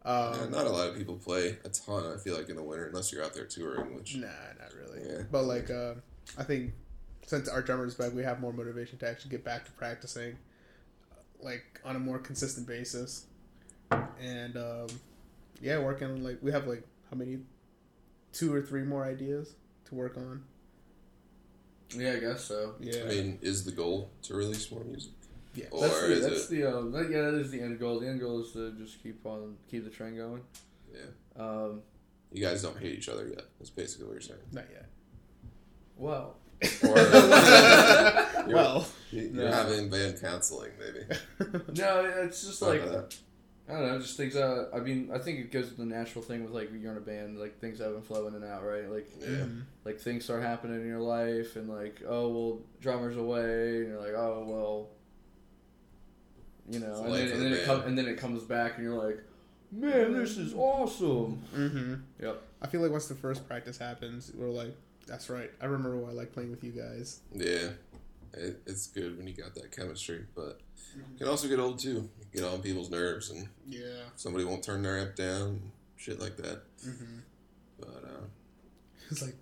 Speaker 3: Um,
Speaker 2: yeah, not a lot of people play a ton. I feel like in the winter, unless you're out there touring, which
Speaker 3: Nah, not really.
Speaker 2: Yeah.
Speaker 3: But like, uh, I think since our drummer's back, we have more motivation to actually get back to practicing, like on a more consistent basis. And um, yeah, working on like we have like how many, two or three more ideas to work on.
Speaker 4: Yeah, I guess so.
Speaker 3: Yeah,
Speaker 2: I mean, is the goal to release more music?
Speaker 3: Yeah.
Speaker 2: Or
Speaker 4: That's the,
Speaker 2: is
Speaker 4: that's
Speaker 2: it?
Speaker 4: the um, that, yeah, that is the end goal. The end goal is to just keep on keep the train going.
Speaker 2: Yeah.
Speaker 4: Um,
Speaker 2: You guys don't hate each other yet. That's basically what you're saying.
Speaker 3: Not yet.
Speaker 4: well,
Speaker 2: Or you're,
Speaker 3: Well,
Speaker 2: you're
Speaker 4: No.
Speaker 2: having band counseling, maybe.
Speaker 4: no, it's just like
Speaker 2: like that.
Speaker 4: I don't know, just things. Uh, I mean, I think it goes with the natural thing with like you're in a band, like things ebb and flow in and out, right? Like,
Speaker 2: Yeah.
Speaker 3: Mhm.
Speaker 4: like things start happening in your life, and like, oh well, drummer's away, and you're like, oh well, you know, and then, and then it
Speaker 2: band.
Speaker 4: comes and then it comes back, and you're like, man, this is awesome.
Speaker 3: Mm-hmm.
Speaker 4: Yep.
Speaker 3: I feel like once the first practice happens, we're like, that's right. I remember why I like playing with you guys.
Speaker 2: Yeah, it, it's good when you got that chemistry, but it can also get old too. Get on people's nerves, and
Speaker 3: Yeah.
Speaker 2: somebody won't turn their amp down, shit like that.
Speaker 3: Mm-hmm.
Speaker 2: But uh,
Speaker 3: It's like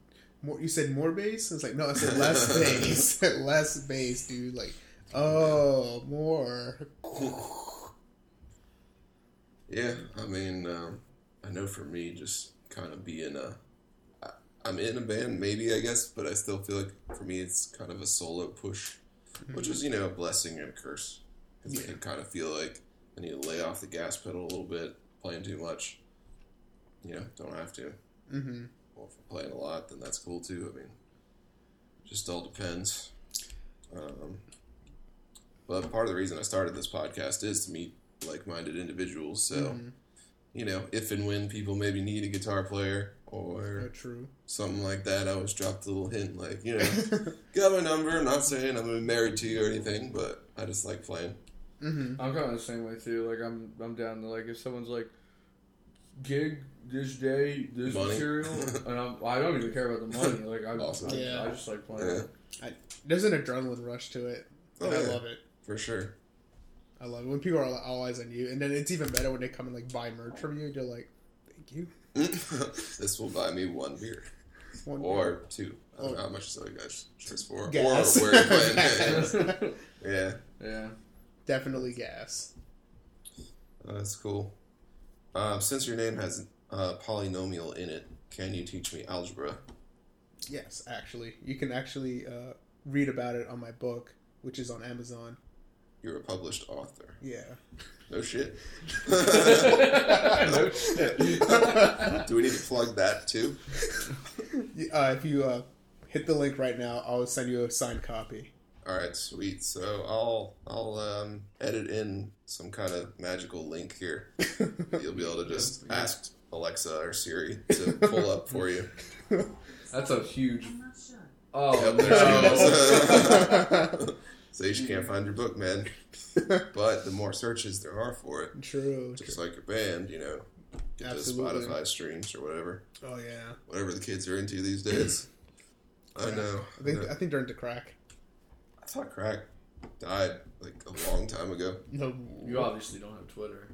Speaker 3: more. You said more bass. It's like no, I said less bass. less bass, dude. Like oh, more.
Speaker 2: yeah, I mean, um, I know for me, just kind of being in a. I- I'm in a band, maybe I guess, but I still feel like for me it's kind of a solo push, which is you know a blessing and a curse because I can kind of feel like I need to lay off the gas pedal a little bit, playing too much. You know, don't have to.
Speaker 3: Mm-hmm.
Speaker 2: Well, if I'm playing a lot, then that's cool too. I mean, just all depends. Um, but part of the reason I started this podcast is to meet like-minded individuals. So,
Speaker 3: Mm-hmm.
Speaker 2: you know, if and when people maybe need a guitar player or
Speaker 3: true.
Speaker 2: something like that, I always dropped a little hint, like, you know, got my number. I'm not saying I'm married to you or anything, but I just like playing.
Speaker 3: mm-hmm.
Speaker 4: I'm kind of the same way too. Like I'm, I'm down to like if someone's like, gig this day, this
Speaker 2: Money.
Speaker 4: material, and I'm, I don't even care about the money. Like I,
Speaker 2: Awesome.
Speaker 4: I,
Speaker 3: Yeah.
Speaker 4: I just like playing.
Speaker 2: Yeah,
Speaker 3: There's an adrenaline rush to it.
Speaker 2: Oh,
Speaker 3: and I love it.
Speaker 2: For sure.
Speaker 3: I love it when people are all eyes on you, and then it's even better when they come and like buy merch from you. You're like, thank you.
Speaker 2: this will buy me one beer.
Speaker 3: One
Speaker 2: Or two. I don't
Speaker 3: Oh.
Speaker 2: know how much so guys shirts for.
Speaker 3: Gas.
Speaker 2: Or where you're playing.
Speaker 3: Gas.
Speaker 2: yeah,
Speaker 4: yeah.
Speaker 3: definitely gas.
Speaker 2: uh, that's cool. Um, since your name has uh, polynomial in it, can you teach me algebra?
Speaker 3: Yes, actually, you can actually uh, read about it on my book, which is on Amazon.
Speaker 2: You're a published author.
Speaker 3: Yeah.
Speaker 2: No shit.
Speaker 4: no shit.
Speaker 2: Do we need to plug that too?
Speaker 3: Uh, if you uh, hit the link right now, I'll send you a signed copy.
Speaker 2: All right, sweet. So I'll I'll um, edit in some kind of magical link here. You'll be able to just ask Alexa or Siri to pull up for you.
Speaker 4: That's a huge. Oh
Speaker 2: Yep,
Speaker 4: no.
Speaker 2: there she so you can't find your book, man. But the more searches there are for it,
Speaker 3: True.
Speaker 2: just like your band, you know, get those
Speaker 3: Absolutely.
Speaker 2: Spotify streams or whatever,
Speaker 3: Oh yeah.
Speaker 2: whatever the kids are into these days. I know.
Speaker 3: I think
Speaker 2: I know.
Speaker 3: I think they're into crack.
Speaker 2: I thought crack died like a long time ago.
Speaker 3: No.
Speaker 4: You obviously don't have Twitter.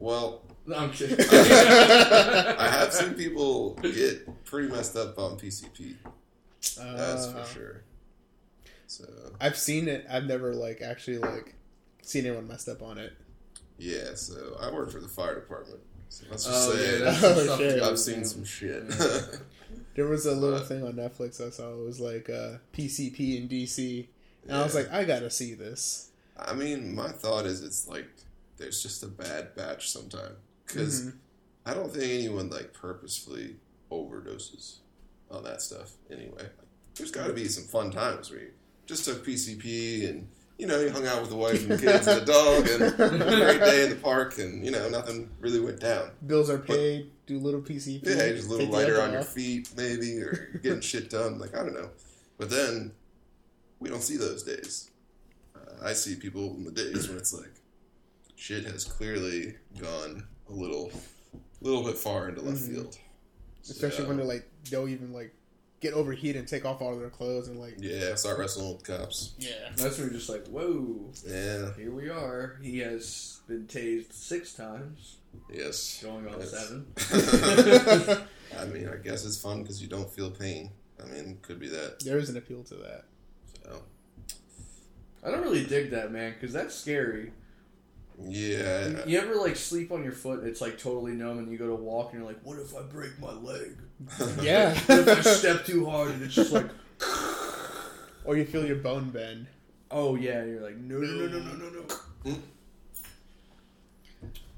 Speaker 2: Well,
Speaker 4: No, I'm kidding.
Speaker 2: I have seen people get pretty messed up on PCP. That's
Speaker 3: Uh,
Speaker 2: for sure. So
Speaker 3: I've seen it. I've never like actually like seen anyone messed up on it.
Speaker 2: yeah, so I work for the fire department. So let's just
Speaker 4: Oh
Speaker 2: say
Speaker 4: yeah, that's
Speaker 3: Oh, shit.
Speaker 2: I've seen
Speaker 4: yeah.
Speaker 2: some shit.
Speaker 3: There was a little
Speaker 2: But-
Speaker 3: thing on Netflix I saw. It was like uh, PCP in DC, and I was like, I gotta see this.
Speaker 2: I mean, my thought is it's like there's just a bad batch sometime because
Speaker 3: Mhm.
Speaker 2: I don't think anyone like purposefully overdoses on that stuff. Anyway, like, there's got to be some fun times where you just took PCP and you know you hung out with the wife and the kids and the dog and a great day in the park and you know nothing really went down.
Speaker 3: Bills are paid. Do little PCP.
Speaker 2: Yeah, just a little lighter on your feet, maybe, or getting shit done. Like I don't know, but then we don't see those days. Uh, I see people in the days when it's like shit has clearly gone a little, a little bit far into left
Speaker 3: Mhm.
Speaker 2: field.
Speaker 3: Especially
Speaker 2: So,
Speaker 3: when they're like they'll even like get overheated and take off all of their clothes and like
Speaker 2: yeah, start wrestling with cops.
Speaker 3: yeah.
Speaker 4: That's where you're just like, whoa,
Speaker 2: Yeah,
Speaker 4: here we are. He has been tased six times,
Speaker 2: yes,
Speaker 4: going on
Speaker 2: Yes.
Speaker 4: seven.
Speaker 2: I mean, I guess it's fun because you don't feel pain. I mean, could be that.
Speaker 3: There is an appeal to that.
Speaker 2: So,
Speaker 4: I don't really dig that, man, because that's scary.
Speaker 2: Yeah,
Speaker 4: You ever like sleep on your foot and it's like totally numb, and you go to walk and you're like, what if I break my leg?
Speaker 3: Yeah.
Speaker 4: What if I step too hard and it's just like,
Speaker 3: Or you feel your bone bend.
Speaker 4: oh yeah, and you're like, no, no, no, no, no, no, no.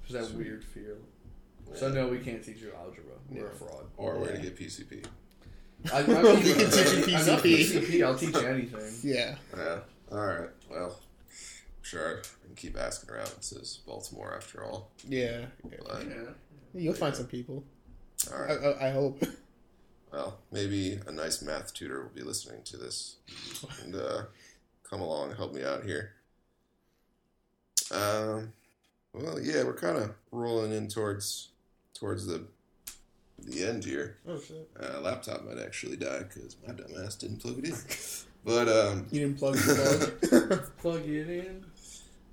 Speaker 4: There's that weird feel. So no, we can't teach you algebra. We're a fraud.
Speaker 2: or where to get PCP.
Speaker 4: I, I
Speaker 3: We
Speaker 4: mean,
Speaker 3: can teach you
Speaker 4: enough
Speaker 3: PCP.
Speaker 4: PCP. I'll teach you anything.
Speaker 3: Yeah.
Speaker 2: Yeah. All right. Well, sure. I can keep asking around. This is Baltimore after all.
Speaker 3: Yeah.
Speaker 2: But,
Speaker 4: Yeah.
Speaker 3: You'll find some people.
Speaker 2: all
Speaker 3: I. I, I hope.
Speaker 2: Well, maybe a nice math tutor will be listening to this and uh, come along and help me out here. Um. Well, yeah, we're kind of rolling in towards towards the the end here.
Speaker 3: Oh shit!
Speaker 2: Uh, laptop might actually die because my dumbass didn't plug it in. But um,
Speaker 3: You didn't plug the plug.
Speaker 4: Plug it in.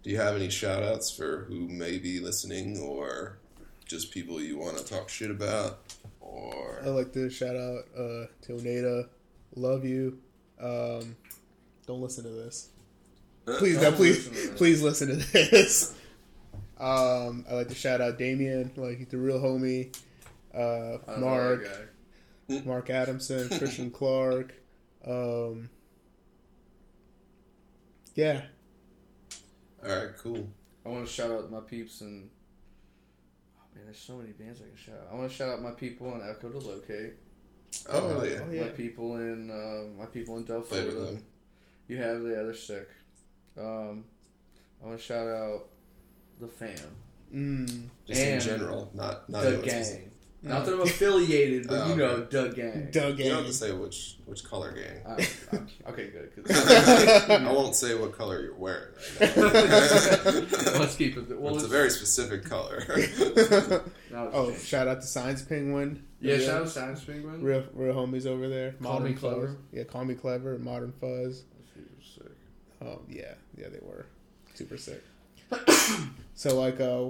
Speaker 2: Do you have any shout outs for who may be listening or just people you want to talk shit about? Or
Speaker 3: I'd like to shout out uh, to Oneda. Love you. Um, don't listen to this. Please, no,
Speaker 4: Don't
Speaker 3: please,
Speaker 4: listen to this.
Speaker 3: please listen to this. Um, I'd like to shout out Damien, like the real homie. uh,
Speaker 4: I
Speaker 3: Mark. Mark Adamson, Christian Clark. Um, yeah,
Speaker 2: All right, cool.
Speaker 4: I want to shout out my peeps and. Oh man, there's so many bands I can shout out. I want to shout out my people in Echo to Locate.
Speaker 2: Oh, hell
Speaker 3: Oh,
Speaker 2: yeah.
Speaker 3: oh, yeah.
Speaker 4: My people in uh, my people in Del Florida. You have the other sick. Um, I want to shout out the fam,
Speaker 3: mm,
Speaker 2: Just in general, not not
Speaker 4: the
Speaker 2: anyone
Speaker 4: gang.
Speaker 2: Specific.
Speaker 4: Not that I'm affiliated, but
Speaker 2: Oh,
Speaker 4: you know, Doug gang.
Speaker 3: Doug Gang.
Speaker 2: You don't have to say which which color gang.
Speaker 4: I- I- okay, good. 'cause-
Speaker 2: I won't say what color you're wearing. Right now.
Speaker 4: Let's keep it. Well,
Speaker 2: it's a
Speaker 4: let's-
Speaker 2: very specific color.
Speaker 4: now it's
Speaker 3: oh,
Speaker 4: changed.
Speaker 3: shout out to Science Penguin.
Speaker 4: yeah,
Speaker 3: Real-
Speaker 4: shout out Science Penguin.
Speaker 3: Real, real homies over there.
Speaker 4: Call Me
Speaker 3: Fuzz.
Speaker 4: Clever.
Speaker 3: Yeah, call me clever. Modern Fuzz.
Speaker 4: Sick.
Speaker 3: Oh yeah, yeah, they were super sick. so like, uh,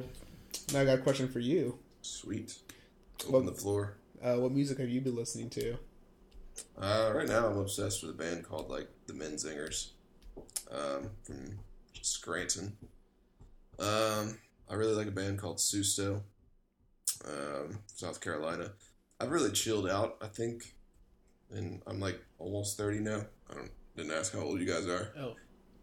Speaker 3: now I got a question for you.
Speaker 2: Sweet. Open
Speaker 3: Well-
Speaker 2: the floor.
Speaker 3: Uh, what music have you been listening to?
Speaker 2: Uh, right now, I'm obsessed with a band called like the Menzingers, um, from Scranton. Um, I really like a band called Susto, um, South Carolina. I've really chilled out. I think, and I'm like almost thirty now. I don't didn't ask how old you guys are.
Speaker 3: Oh.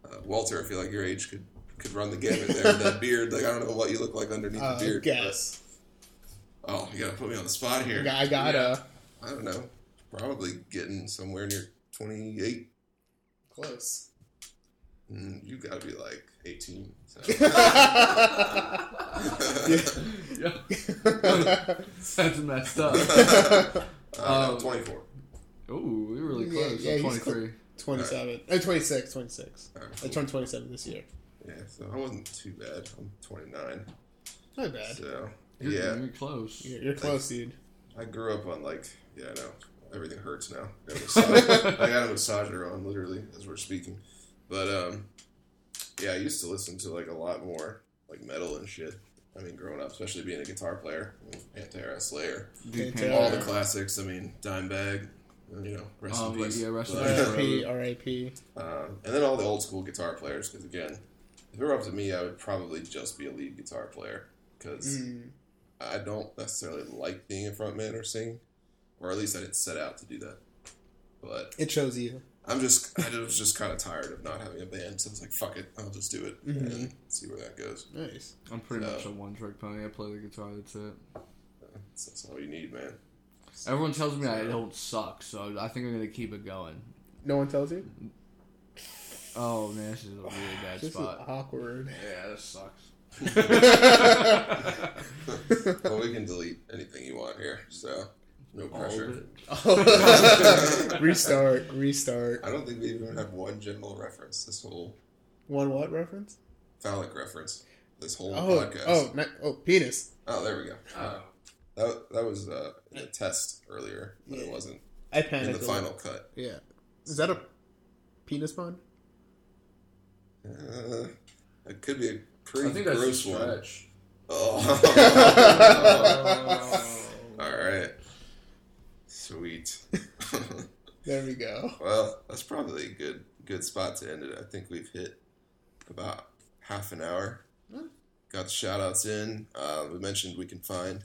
Speaker 2: Uh, Walter, I feel like your age could could run the gamut there with that beard. Like I don't know what you look like underneath
Speaker 3: Uh,
Speaker 2: the beard.
Speaker 3: guess.
Speaker 2: but- oh, you gotta put me on the spot here.
Speaker 3: I gotta
Speaker 2: I don't know. Probably getting somewhere near 28.
Speaker 3: close.
Speaker 2: Mm, you gotta be like 18. So.
Speaker 4: Yeah, that's messed up.
Speaker 2: Uh, no,
Speaker 4: Um,
Speaker 2: 24.
Speaker 4: Ooh, we were really close.
Speaker 3: yeah,
Speaker 4: I'm
Speaker 3: he's
Speaker 4: 23.
Speaker 3: 27. Uh, 26, 26.
Speaker 2: Alright,
Speaker 3: I turned 27 this year.
Speaker 2: Yeah, so I wasn't too bad. I'm 29.
Speaker 3: Not bad.
Speaker 2: So,
Speaker 4: You're,
Speaker 2: yeah.
Speaker 4: you're close.
Speaker 3: You're, you're close, dude.
Speaker 2: I grew up on like, yeah, I know. Everything hurts now. I got a massage- I got a massager on literally as we're speaking. But, um, yeah, I used to listen to like a lot more like metal and shit. I mean, growing up, especially being a guitar player, I mean, Pantera, Slayer,
Speaker 4: Dude,
Speaker 3: Pantera.
Speaker 2: all the classics. I mean, Dimebag, you know, rest
Speaker 4: Um,
Speaker 2: in
Speaker 4: but
Speaker 2: peace.
Speaker 4: yeah, rest in peace.
Speaker 3: R.I.P. R.I.P.
Speaker 2: Um, and then all the old school guitar players, because again, if it were up to me, I would probably just be a lead guitar player because
Speaker 3: Mm.
Speaker 2: I don't necessarily like being a front man or singing, or at least I didn't set out to do that. But
Speaker 3: It shows you.
Speaker 2: I'm just, I was just kind of tired of not having a band, so I was like, fuck it, I'll just do it
Speaker 3: Mhm.
Speaker 2: and see where that goes.
Speaker 3: Nice.
Speaker 4: I'm pretty
Speaker 2: So-
Speaker 4: much a one trick pony. I play the guitar. That's it.
Speaker 2: That's, that's all you need, man.
Speaker 4: Everyone tells me I don't suck, so I think I'm gonna keep it going.
Speaker 3: No one tells you?
Speaker 4: Oh man, this is a really bad
Speaker 3: This is
Speaker 4: spot.
Speaker 3: awkward.
Speaker 4: Yeah, this sucks.
Speaker 2: well, we can delete anything you want here, so no pressure.
Speaker 3: restart. Restart.
Speaker 2: I don't think we even have one general reference. This whole
Speaker 3: One what reference?
Speaker 2: phallic reference. This whole
Speaker 3: Oh,
Speaker 2: podcast.
Speaker 3: oh, not, oh, penis.
Speaker 2: Oh, there we go.
Speaker 4: Oh.
Speaker 2: That, that was uh, in the test earlier, but it wasn't
Speaker 3: I panicked.
Speaker 2: in
Speaker 3: the
Speaker 2: final cut.
Speaker 3: Yeah. Is that a penis pun?
Speaker 2: Uh, it could be a
Speaker 4: I
Speaker 2: pretty
Speaker 4: think that's a
Speaker 2: gross one.
Speaker 4: stretch.
Speaker 2: Oh. All right. Sweet.
Speaker 3: There we go.
Speaker 2: well, that's probably a good good spot to end it. I think we've hit about half an hour.
Speaker 3: Hmm.
Speaker 2: Got the shout outs in. Uh, we mentioned we can find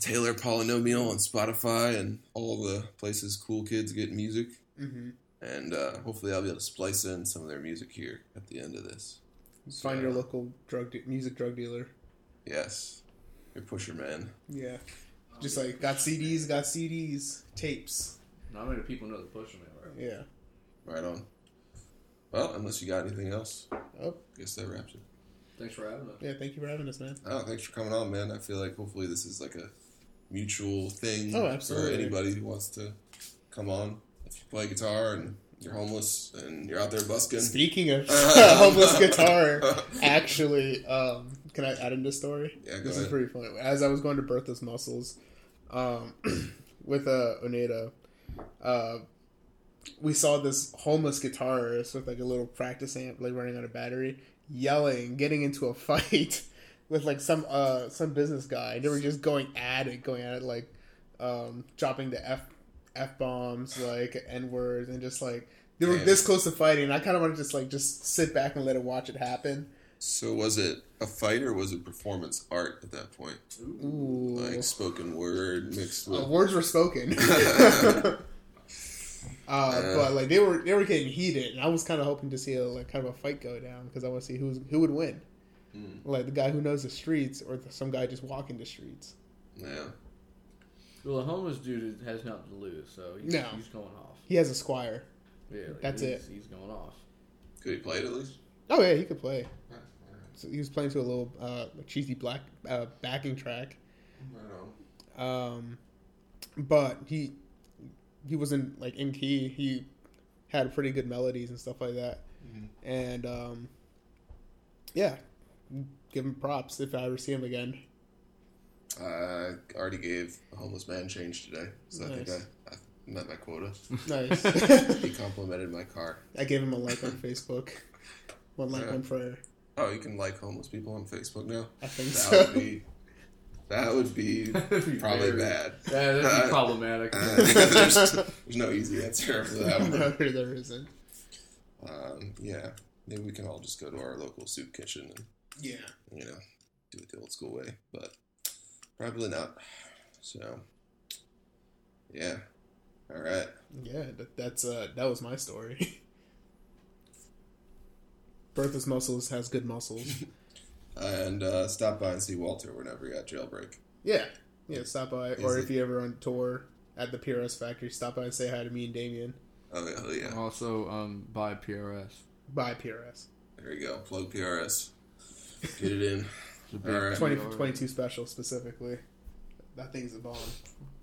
Speaker 2: Taylor Polynomial on Spotify and all the places cool kids get music.
Speaker 3: Mm-hmm.
Speaker 2: And uh, hopefully, I'll be able to splice in some of their music here at the end of this.
Speaker 3: Find your local drug de- music drug dealer.
Speaker 2: Yes. Your pusher man.
Speaker 3: Yeah. Just like got CDs, got CDs, tapes.
Speaker 4: Not many people know the push man, right?
Speaker 3: Yeah.
Speaker 2: Right on. Well, unless you got anything else,
Speaker 3: Oh,
Speaker 2: I guess that wraps it.
Speaker 4: Thanks for having us.
Speaker 3: yeah. Thank you for having us, man.
Speaker 2: Oh, thanks for coming on, man. I feel like hopefully this is like a mutual thing
Speaker 3: Oh, absolutely.
Speaker 2: for anybody who wants to come on. If you play guitar and you're homeless and you're out there busking.
Speaker 3: Speaking of homeless guitar, actually, um, can I add in this story?
Speaker 2: Yeah, go
Speaker 3: this is pretty funny. As I was going to Bertha's Mussels, um, with uh, Oneda, uh, we saw this homeless guitarist with like a little practice amp, like running on a battery, yelling, getting into a fight with like some uh some business guy. They were just going at it, going at it, like um, dropping the f f bombs, like n words, and just like they were
Speaker 2: Damn.
Speaker 3: this close to fighting. I kind of want to just like just sit back and let it watch it happen.
Speaker 5: So was it a fight or was it performance art at that point?
Speaker 3: Ooh.
Speaker 5: Like spoken word mixed
Speaker 3: Uh,
Speaker 5: with.
Speaker 3: words were spoken. uh, but like they were they were getting heated, and I was kind of hoping to see a like kind of a fight go down because I want to see who's who would win,
Speaker 5: Mm,
Speaker 3: like the guy who knows the streets or the, some guy just walking the streets.
Speaker 5: yeah.
Speaker 4: Well, the homeless dude has nothing to lose, so he's,
Speaker 3: No.
Speaker 4: he's going off.
Speaker 3: He has a Squier.
Speaker 4: Yeah, like,
Speaker 3: That's
Speaker 4: he's,
Speaker 3: it.
Speaker 4: He's going off.
Speaker 5: Could he play it at least?
Speaker 3: Oh yeah, he could play. So he was playing to a little uh, cheesy black uh, backing track,
Speaker 5: Right on.
Speaker 3: um, but he he wasn't like in key. He had pretty good melodies and stuff like that,
Speaker 5: Mhm.
Speaker 3: and um, yeah, give him props if I ever see him again.
Speaker 5: I already gave a homeless man change today, so I think I, I met my quota.
Speaker 3: Nice.
Speaker 5: He complimented my car.
Speaker 3: I gave him a like on Facebook. One like,
Speaker 5: Yeah.
Speaker 3: one prayer.
Speaker 5: Oh, you can like homeless people on Facebook now.
Speaker 3: I think
Speaker 5: That
Speaker 3: so.
Speaker 5: would be. That would be
Speaker 4: That'd be
Speaker 5: probably
Speaker 4: very-
Speaker 5: bad.
Speaker 4: Yeah, that'd be problematic.
Speaker 5: Uh, there's, there's no easy answer for that One.
Speaker 3: no, there isn't.
Speaker 5: Um, yeah, maybe we can all just go to our local soup kitchen and
Speaker 3: Yeah.
Speaker 5: you know do it the old school way, but probably not. So, yeah. All right.
Speaker 3: Yeah, that, that's uh, that was my story. Bertha's Mussels has good muscles.
Speaker 5: And uh, stop by and see Walter whenever you're at jailbreak.
Speaker 3: Yeah, yeah. Stop by, or
Speaker 5: Is
Speaker 3: if you ever on tour at the PRS factory, stop by and say hi to me and Damien.
Speaker 5: Oh, yeah, oh, yeah.
Speaker 4: Also, um, buy PRS.
Speaker 3: By PRS.
Speaker 5: There you go. Plug PRS. Get it in.
Speaker 4: It's big
Speaker 5: All right.
Speaker 3: 20,
Speaker 4: PR.
Speaker 3: 22 special specifically. That thing's a bomb.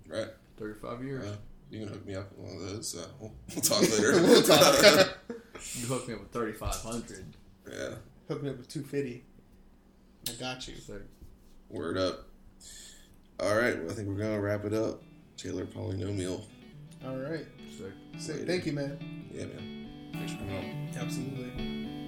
Speaker 5: Right.
Speaker 4: 35 years.
Speaker 5: Uh, you can hook me up with one of those. Uh, we'll, we'll talk later.
Speaker 3: We'll talk.
Speaker 4: You hooked me up with 3500.
Speaker 5: yeah.
Speaker 3: Hook me up with 250. I got you.
Speaker 4: Sick.
Speaker 5: Word up. All right. Well, I think we're going to wrap it up. Taylor Polynomial.
Speaker 3: All right.
Speaker 4: Sick.
Speaker 3: Sick. Thank you, man.
Speaker 5: Yeah, man. Thanks for coming on.
Speaker 3: Absolutely.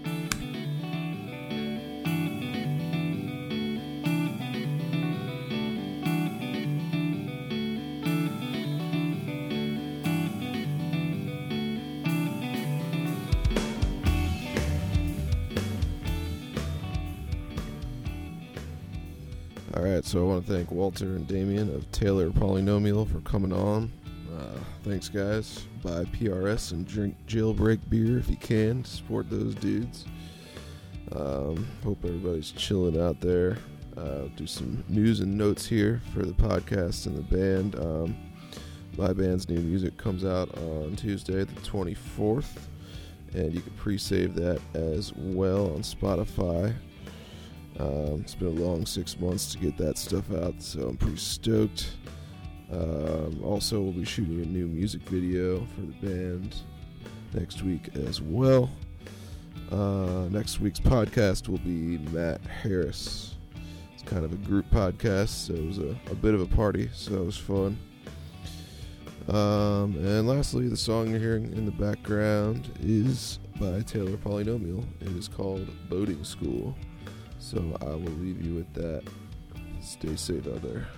Speaker 2: Right, so I want to thank Walter and Damien of Taylor Polynomial for coming on. Uh, thanks, guys. Buy PRS and drink jailbreak beer if you can. Support those dudes. Um, hope everybody's chilling out there. Uh, do some news and notes here for the podcast and the band. Um, my band's new music comes out on Tuesday, the 24th, and you can pre save that as well on Spotify. Um, it's been a long six months to get that stuff out, so I'm pretty stoked. Um, also, we'll be shooting a new music video for the band next week as well. Uh, next week's podcast will be Matt Harris. It's kind of a group podcast, so it was a, a bit of a party, so it was fun. Um, and lastly, the song you're hearing in the background is by Taylor Polynomial. It is called Boating School. So I will leave you with that. Stay safe out there.